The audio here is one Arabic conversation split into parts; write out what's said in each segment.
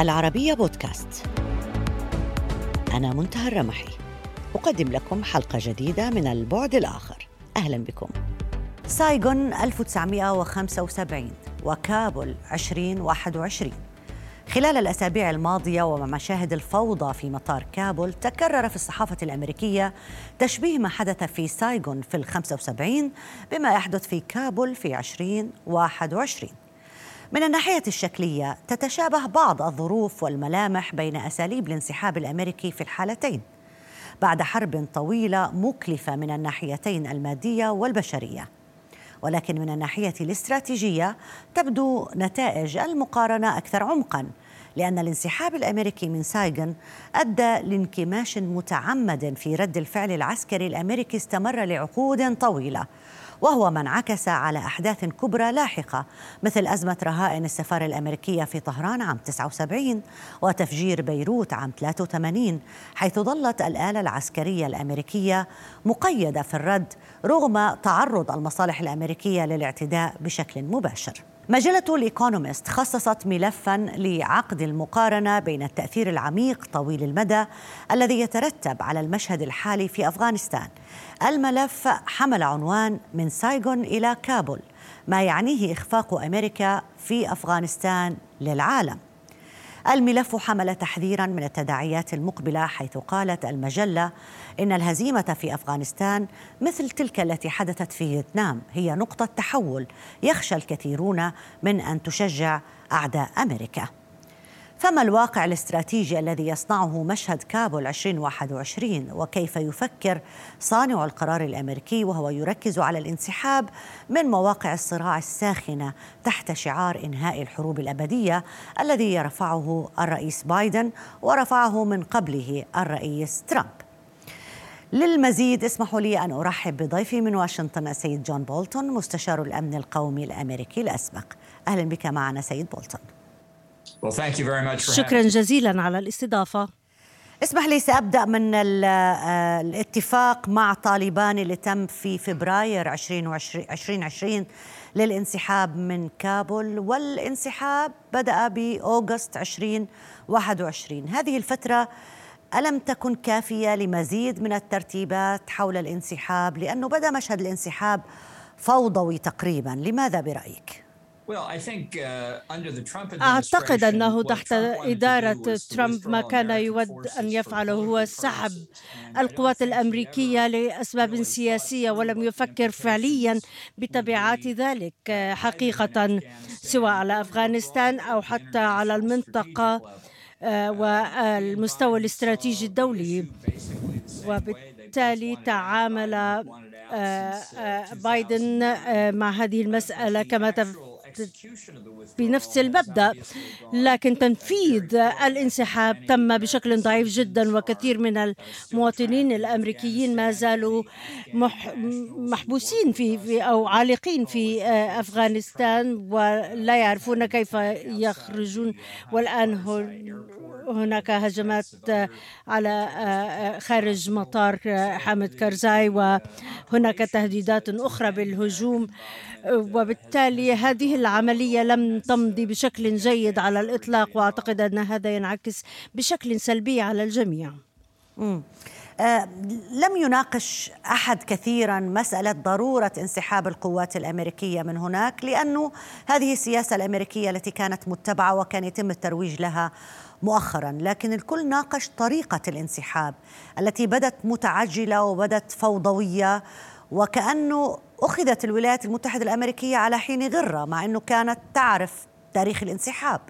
العربية بودكاست. أنا منتهى الرمحي. أقدم لكم حلقة جديدة من البعد الآخر. أهلا بكم. سايغون 1975 وكابول 2021 خلال الأسابيع الماضية ومع مشاهد الفوضى في مطار كابول تكرر في الصحافة الأمريكية تشبيه ما حدث في سايغون في ال 75 بما يحدث في كابول في 2021 من الناحية الشكلية تتشابه بعض الظروف والملامح بين أساليب الانسحاب الأمريكي في الحالتين. بعد حرب طويلة مكلفة من الناحيتين المادية والبشرية. ولكن من الناحية الاستراتيجية تبدو نتائج المقارنة أكثر عمقاً لأن الانسحاب الأمريكي من سايغون أدى لانكماش متعمد في رد الفعل العسكري الأمريكي استمر لعقود طويلة. وهو ما انعكس على أحداث كبرى لاحقة مثل أزمة رهائن السفارة الأمريكية في طهران عام 79 وتفجير بيروت عام 83 حيث ظلت الآلة العسكرية الأمريكية مقيدة في الرد رغم تعرض المصالح الأمريكية للاعتداء بشكل مباشر. مجلة الإيكونومست خصصت ملفا لعقد المقارنة بين التأثير العميق طويل المدى الذي يترتب على المشهد الحالي في أفغانستان. الملف حمل عنوان من سايغون إلى كابول ما يعنيه إخفاق أمريكا في أفغانستان للعالم. الملف حمل تحذيرا من التداعيات المقبلة حيث قالت المجلة إن الهزيمة في أفغانستان مثل تلك التي حدثت في فيتنام هي نقطة تحول يخشى الكثيرون من أن تشجع أعداء أمريكا. فما الواقع الاستراتيجي الذي يصنعه مشهد كابول 2021 وكيف يفكر صانع القرار الأمريكي وهو يركز على الانسحاب من مواقع الصراع الساخنة تحت شعار إنهاء الحروب الأبدية الذي يرفعه الرئيس بايدن ورفعه من قبله الرئيس ترامب. للمزيد اسمحوا لي أن أرحب بضيفي من واشنطن السيد جون بولتون مستشار الأمن القومي الأمريكي الأسبق. أهلا بك معنا سيد بولتون. شكرا جزيلا على الاستضافة. اسمح لي سأبدأ من آه، الاتفاق مع طالبان اللي تم في فبراير 2020 للانسحاب من كابول والانسحاب بدأ بأوغست 2021 هذه الفترة ألم تكن كافية لمزيد من الترتيبات حول الانسحاب؟ لأنه بدأ مشهد الانسحاب فوضوي تقريبا. لماذا برأيك؟ Uh, أعتقد أنه تحت إدارة ترامب ما كان يود أن يفعله هو سحب القوات الأمريكية لأسباب سياسية ولم يفكر فعليا بتبعات ذلك حقيقة سواء على أفغانستان أو حتى على المنطقة آه، والمستوى الاستراتيجي الدولي. وبالتالي تعامل آه، آه، بايدن مع هذه المسألة كما بنفس المبدا لكن تنفيذ الانسحاب تم بشكل ضعيف جدا وكثير من المواطنين الأمريكيين ما زالوا محبوسين في, أو عالقين في آه، أفغانستان ولا يعرفون كيف يخرجون. والآن هناك هجمات على آه، خارج مطار حامد كرزاي وهناك تهديدات أخرى بالهجوم. وبالتالي هذه العملية لم تمضي بشكل جيد على الإطلاق وأعتقد أن هذا ينعكس بشكل سلبي على الجميع. آه لم يناقش أحد كثيرا مسألة ضرورة انسحاب القوات الأمريكية من هناك لأنه هذه السياسة الأمريكية التي كانت متبعة وكان يتم الترويج لها مؤخرا لكن الكل ناقش طريقة الانسحاب التي بدت متعجلة وبدت فوضوية وكأنه أخذت الولايات المتحدة الأمريكية على حين غرة مع أنه كانت تعرف تاريخ الانسحاب.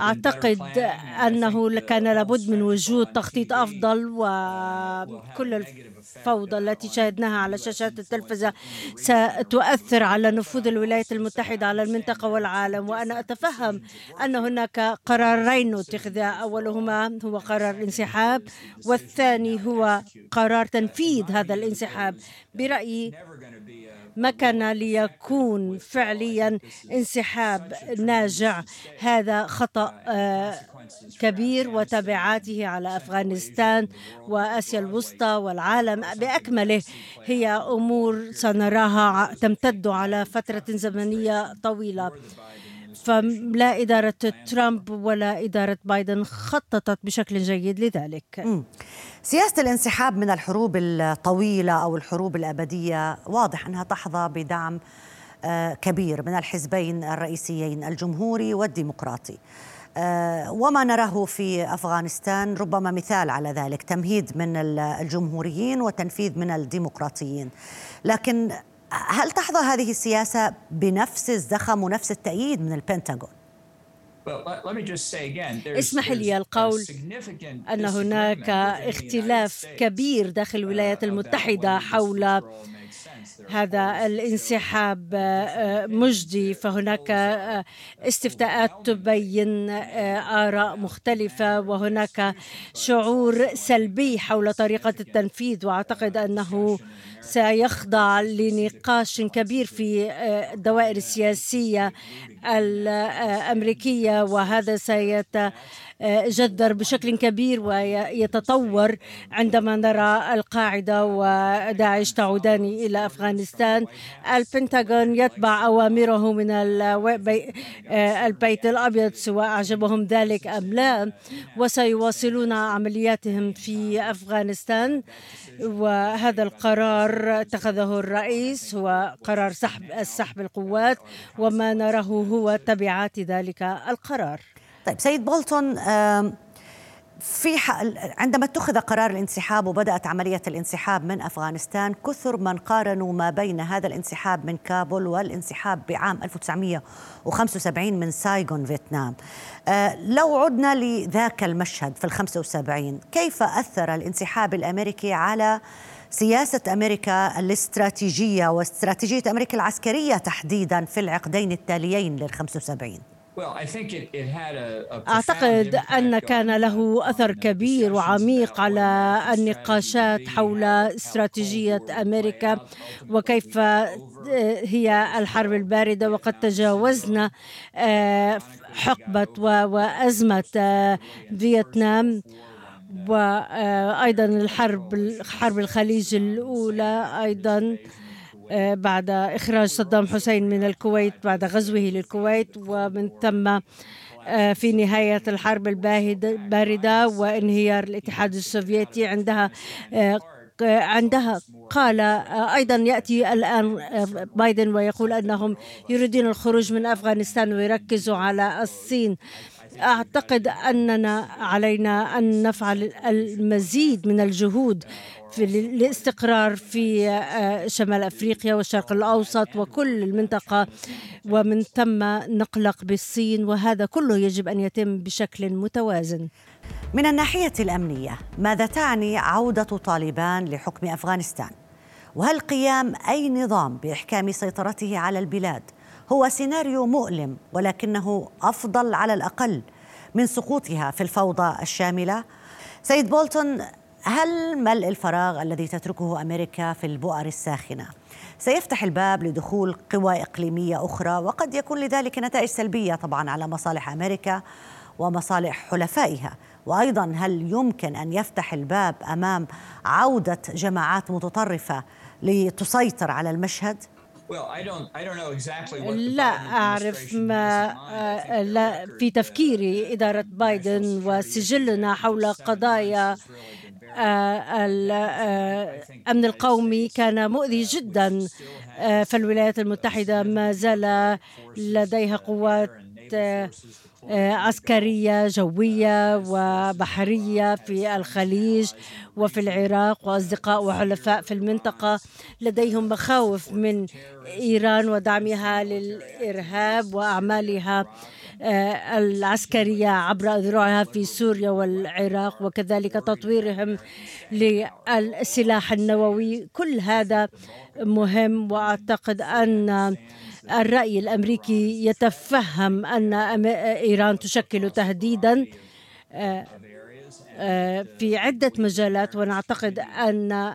أعتقد أنه كان لابد من وجود تخطيط أفضل وكل الفوضى التي شاهدناها على شاشات التلفزة ستؤثر على نفوذ الولايات المتحدة على المنطقة والعالم وأنا أتفهم أن هناك قرارين اتخذا أولهما. هو قرار الانسحاب والثاني هو قرار تنفيذ هذا الانسحاب. برأيي ما كان ليكون فعليا انسحاب ناجع. هذا خطأ آه، كبير وتبعاته على أفغانستان وآسيا الوسطى والعالم بأكمله. هي أمور سنراها تمتد على فترة زمنية طويلة. فلا إدارة ترامب ولا إدارة بايدن خططت بشكل جيد لذلك. سياسة الانسحاب من الحروب الطويلة أو الحروب الأبدية واضح أنها تحظى بدعم آه، كبير من الحزبين الرئيسيين الجمهوري والديمقراطي. آه، وما نراه في أفغانستان ربما مثال على ذلك تمهيد من الجمهوريين وتنفيذ من الديمقراطيين. لكن هل تحظى هذه السياسة بنفس الزخم ونفس التأييد من البنتاغون؟ اسمح لي القول أن هناك اختلاف كبير داخل الولايات المتحدة حول هذا الانسحاب آه، مجدي. فهناك آه، استفتاءات تبين آه، آراء مختلفة. وهناك شعور سلبي حول طريقة التنفيذ. وأعتقد أنه سيخضع لنقاش كبير في الدوائر السياسية الأمريكية. وهذا سيت جذر بشكل كبير ويتطور عندما نرى القاعدة وداعش تعودان إلى أفغانستان. البنتاغون يتبع أوامره من البيت الأبيض سواء أعجبهم ذلك أم لا وسيواصلون عملياتهم في أفغانستان. وهذا القرار اتخذه الرئيس هو قرار سحب السحب القوات وما نراه هو تبعات ذلك القرار. طيب سيد بولتون في عندما اتخذ قرار الانسحاب وبدأت عملية الانسحاب من أفغانستان كثر من قارنوا ما بين هذا الانسحاب من كابول والانسحاب بعام 1975 من سايغون فيتنام. أه، لو عدنا لذاك المشهد في ال 75 كيف أثر الانسحاب الأمريكي على سياسة أمريكا الاستراتيجية واستراتيجية أمريكا العسكرية تحديدا في العقدين التاليين لل 75 أعتقد أن كان له أثر كبير وعميق على النقاشات حول استراتيجية أمريكا وكيف هي الحرب الباردة وقد تجاوزنا آه، حقبة وأزمة آه، فيتنام وأيضا الحرب حرب الخليج الأولى أيضا. آه، بعد إخراج صدام حسين من الكويت بعد غزوه للكويت ومن ثم آه، في نهاية الحرب الباردة وانهيار الاتحاد السوفيتي. عندها آه، عندها قال أيضا يأتي الآن بايدن ويقول أنهم يريدون الخروج من أفغانستان ويركزوا على الصين. أعتقد أننا علينا أن نفعل المزيد من الجهود في الاستقرار في آه، شمال أفريقيا والشرق الأوسط وكل المنطقة ومن ثم نقلق بالصين وهذا كله يجب أن يتم بشكل متوازن. من الناحية الأمنية ماذا تعني عودة طالبان لحكم أفغانستان؟ وهل قيام أي نظام بإحكام سيطرته على البلاد هو سيناريو مؤلم ولكنه أفضل على الأقل من سقوطها في الفوضى الشاملة؟ سيد بولتون هل ملء الفراغ الذي تتركه أمريكا في البؤر الساخنة؟ سيفتح الباب لدخول قوى إقليمية أخرى وقد يكون لذلك نتائج سلبية طبعا على مصالح أمريكا ومصالح حلفائها. وأيضا هل يمكن أن يفتح الباب أمام عودة جماعات متطرفة لتسيطر على المشهد؟ لا أعرف ما آه، لا في تفكيري إدارة بايدن وسجلنا حول قضايا الأمن آه، القومي كان مؤذي جدا آه، في الولايات المتحدة ما زال لديها قوات عسكرية جوية وبحرية في الخليج وفي العراق وأصدقاء وحلفاء في المنطقة. لديهم مخاوف من إيران ودعمها للإرهاب وأعمالها. آه، العسكرية عبر أذرعها في سوريا والعراق وكذلك تطويرهم للسلاح النووي. كل هذا مهم وأعتقد أن الرأي الأمريكي يتفهم أن إيران تشكل تهديدا آه، آه، في عدة مجالات. ونعتقد أن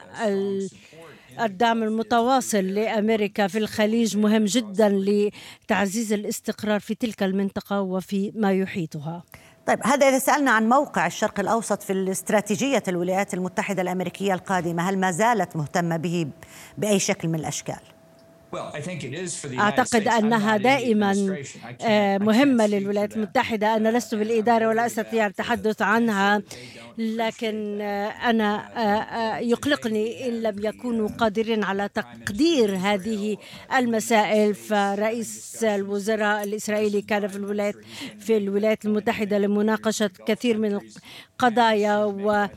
الدعم المتواصل لأمريكا في الخليج مهم جدا لتعزيز الاستقرار في تلك المنطقة وفي ما يحيطها. طيب هذا إذا سألنا عن موقع الشرق الأوسط في الاستراتيجية الولايات المتحدة الأمريكية القادمة، هل ما زالت مهتمة به بأي شكل من الأشكال؟ أعتقد أنها دائما آه، مهمة للولايات المتحدة أنا لست بالإدارة ولا أستطيع التحدث عنها لكن آه، أنا آه، يقلقني إن لم يكونوا قادرين على تقدير هذه المسائل. فرئيس الوزراء الإسرائيلي كان في الولايات في الولايات المتحدة لمناقشة كثير من القضايا و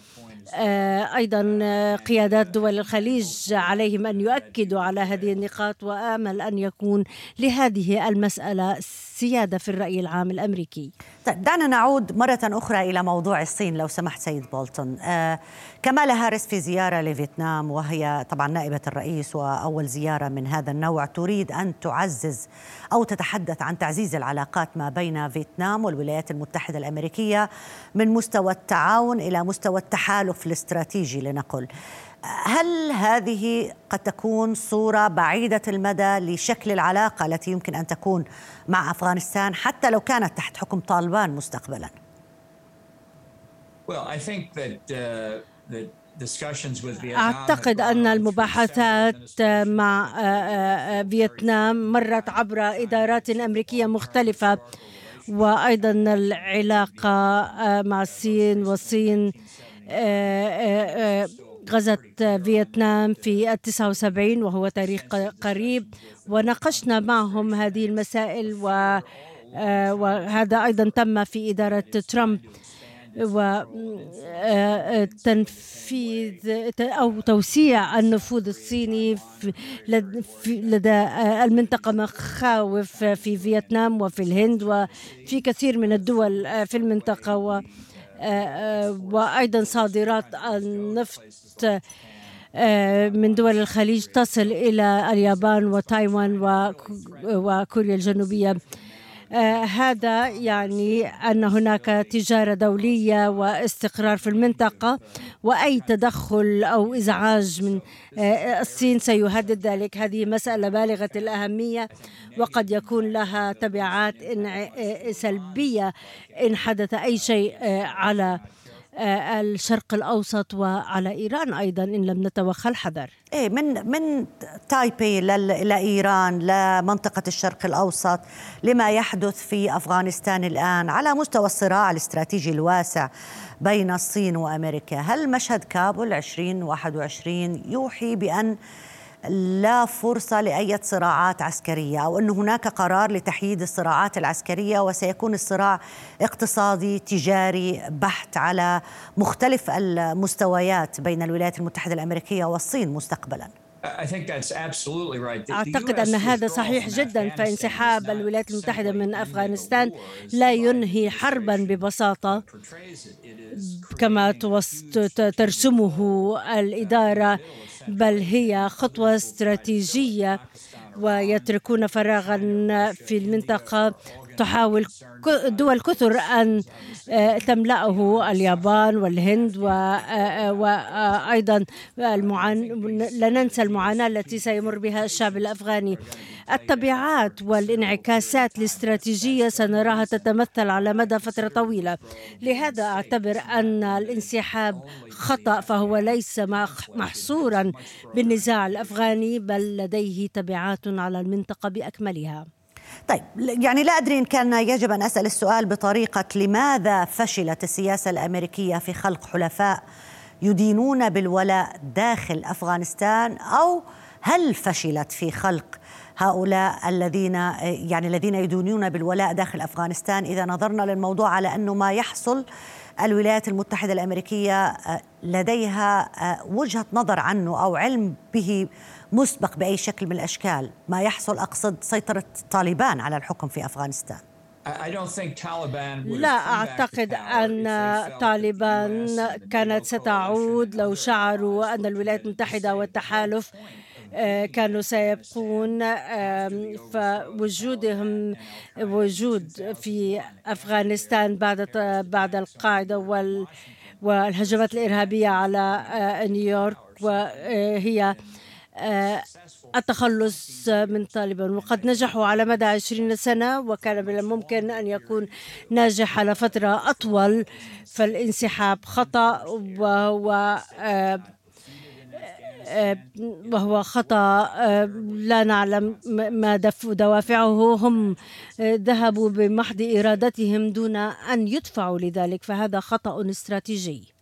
أيضا آه، قيادات دول الخليج عليهم أن يؤكدوا على هذه النقاط وآمل أن يكون لهذه المسألة سياده في الرأي العام الأمريكي. طيب دعنا نعود مرة أخرى إلى موضوع الصين لو سمحت سيد بولتون. آه كمالا هاريس في زيارة لفيتنام وهي طبعا نائبة الرئيس وأول زيارة من هذا النوع تريد أن تعزز أو تتحدث عن تعزيز العلاقات ما بين فيتنام والولايات المتحدة الأمريكية من مستوى التعاون إلى مستوى التحالف الاستراتيجي لنقل. هل هذه قد تكون صورة بعيدة المدى لشكل العلاقة التي يمكن أن تكون مع أفغانستان حتى لو كانت تحت حكم طالبان مستقبلا؟ أعتقد أن المباحثات مع فيتنام مرت عبر إدارات أمريكية مختلفة وأيضا العلاقة مع الصين والصين غزت فيتنام في التسعة وسبعين وهو تاريخ قريب. وناقشنا معهم هذه المسائل وهذا أيضا تم في إدارة ترامب. وتنفيذ أو توسيع النفوذ الصيني لدى المنطقة مخاوف في فيتنام وفي الهند وفي كثير من الدول في المنطقة و وأيضا صادرات النفط من دول الخليج تصل إلى اليابان وتايوان وكوريا الجنوبية. آه، هذا يعني أن هناك تجارة دولية واستقرار في المنطقة وأي تدخل أو إزعاج من آه، الصين سيهدد ذلك. هذه مسألة بالغة الأهمية وقد يكون لها تبعات آه، سلبية إن حدث أي شيء على آه، الشرق الأوسط وعلى إيران أيضا إن لم نتوخى الحذر. إيه من من تايبي لايران لمنطقه الشرق الأوسط لما يحدث في أفغانستان الآن على مستوى الصراع الاستراتيجي الواسع بين الصين وأمريكا، هل مشهد كابول 2021 يوحي بأن لا فرصة لأي صراعات عسكرية أو أن هناك قرار لتحييد الصراعات العسكرية وسيكون الصراع اقتصادي تجاري بحت على مختلف المستويات بين الولايات المتحدة الأمريكية والصين مستقبلا. أعتقد أن هذا صحيح جدا فانسحاب الولايات المتحدة من أفغانستان لا ينهي حربا ببساطة كما ترسمه الإدارة بل هي خطوة استراتيجية ويتركون فراغا في المنطقة. تحاول دول كثر أن آه، تملأه اليابان والهند وأيضا آه، آه، لا ننسى المعاناة التي سيمر بها الشعب الأفغاني. التبعات والانعكاسات الاستراتيجية سنراها تتمثل على مدى فترة طويلة. لهذا أعتبر أن الانسحاب خطأ فهو ليس محصورا بالنزاع الأفغاني بل لديه تبعات على المنطقة بأكملها. طيب يعني لا أدري إن كان يجب أن أسأل السؤال بطريقة لماذا فشلت السياسة الأمريكية في خلق حلفاء يدينون بالولاء داخل أفغانستان؟ أو هل فشلت في خلق هؤلاء الذين يعني الذين يدينون بالولاء داخل أفغانستان؟ إذا نظرنا للموضوع على أنه ما يحصل الولايات المتحدة الأمريكية لديها وجهة نظر عنه أو علم به مسبق بأي شكل من الأشكال ما يحصل أقصد سيطرة طالبان على الحكم في أفغانستان. لا أعتقد أن طالبان كانت ستعود لو شعروا أن الولايات المتحدة والتحالف آه، كانوا سيبقون فوجودهم وجود في أفغانستان بعد بعد القاعدة وال والهجمات الإرهابية على آه، نيويورك وهي آه، التخلص من طالبان. وقد نجحوا على مدى عشرين سنة وكان من الممكن أن يكون ناجح على فترة أطول. فالانسحاب خطأ وهو وهو خطأ لا نعلم ما دوافعه. هم ذهبوا بمحض إرادتهم دون أن يدفعوا لذلك فهذا خطأ استراتيجي.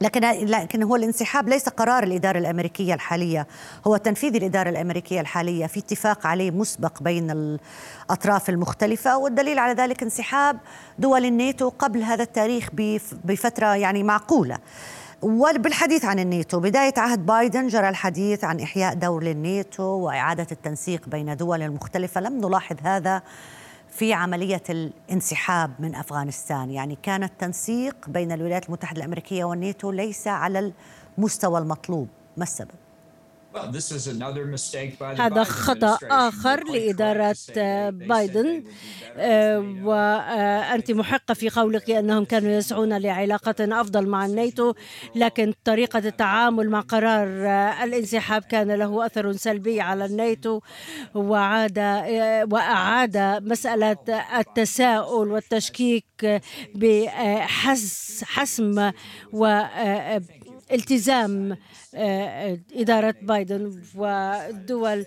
لكن لكن هو الانسحاب ليس قرار الإدارة الأمريكية الحالية هو تنفيذ الإدارة الأمريكية الحالية في اتفاق عليه مسبق بين الأطراف المختلفة والدليل على ذلك انسحاب دول الناتو قبل هذا التاريخ بفترة يعني معقولة. وبالحديث عن الناتو بداية عهد بايدن جرى الحديث عن إحياء دور للناتو وإعادة التنسيق بين دول مختلفة. لم نلاحظ هذا في عملية الانسحاب من أفغانستان يعني كان التنسيق بين الولايات المتحدة الأمريكية والناتو ليس على المستوى المطلوب ما السبب؟ هذا خطأ آخر لإدارة بايدن آه، وأنت محقة في قولك أنهم كانوا يسعون لعلاقة أفضل مع الناتو لكن طريقة التعامل مع قرار آه، الانسحاب كان له أثر سلبي على الناتو وعاد آه، وأعاد مسألة التساؤل والتشكيك بحسم و التزام آه، إدارة بايدن والدول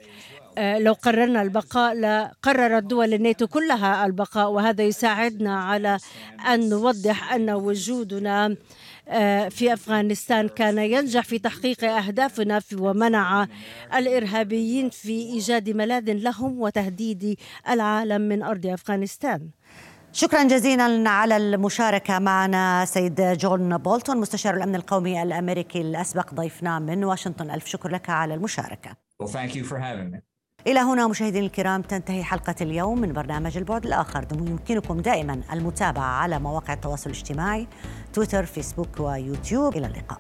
آه، لو قررنا البقاء لقررت دول الناتو كلها البقاء وهذا يساعدنا على أن نوضح أن وجودنا آه، في أفغانستان كان ينجح في تحقيق أهدافنا ومنع الإرهابيين في إيجاد ملاذ لهم وتهديد العالم من أرض أفغانستان. شكرا جزيلا على المشاركة معنا سيد جون بولتون مستشار الأمن القومي الأمريكي الأسبق ضيفنا من واشنطن. ألف شكر لك على المشاركة. Well, thank you for having me. إلى هنا مشاهدينا الكرام تنتهي حلقة اليوم من برنامج البعد الآخر. يمكنكم دائما المتابعة على مواقع التواصل الاجتماعي تويتر فيسبوك ويوتيوب. إلى اللقاء.